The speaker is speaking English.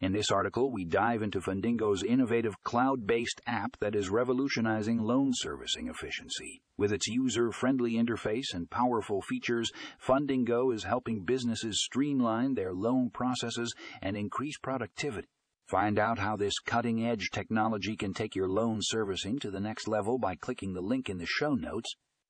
In this article, we dive into Fundingo's innovative cloud based app that is revolutionizing loan servicing efficiency. With its user friendly interface and powerful features, Fundingo is helping businesses streamline their loan processes and increase productivity. Find out how this cutting edge technology can take your loan servicing to the next level by clicking the link in the show notes.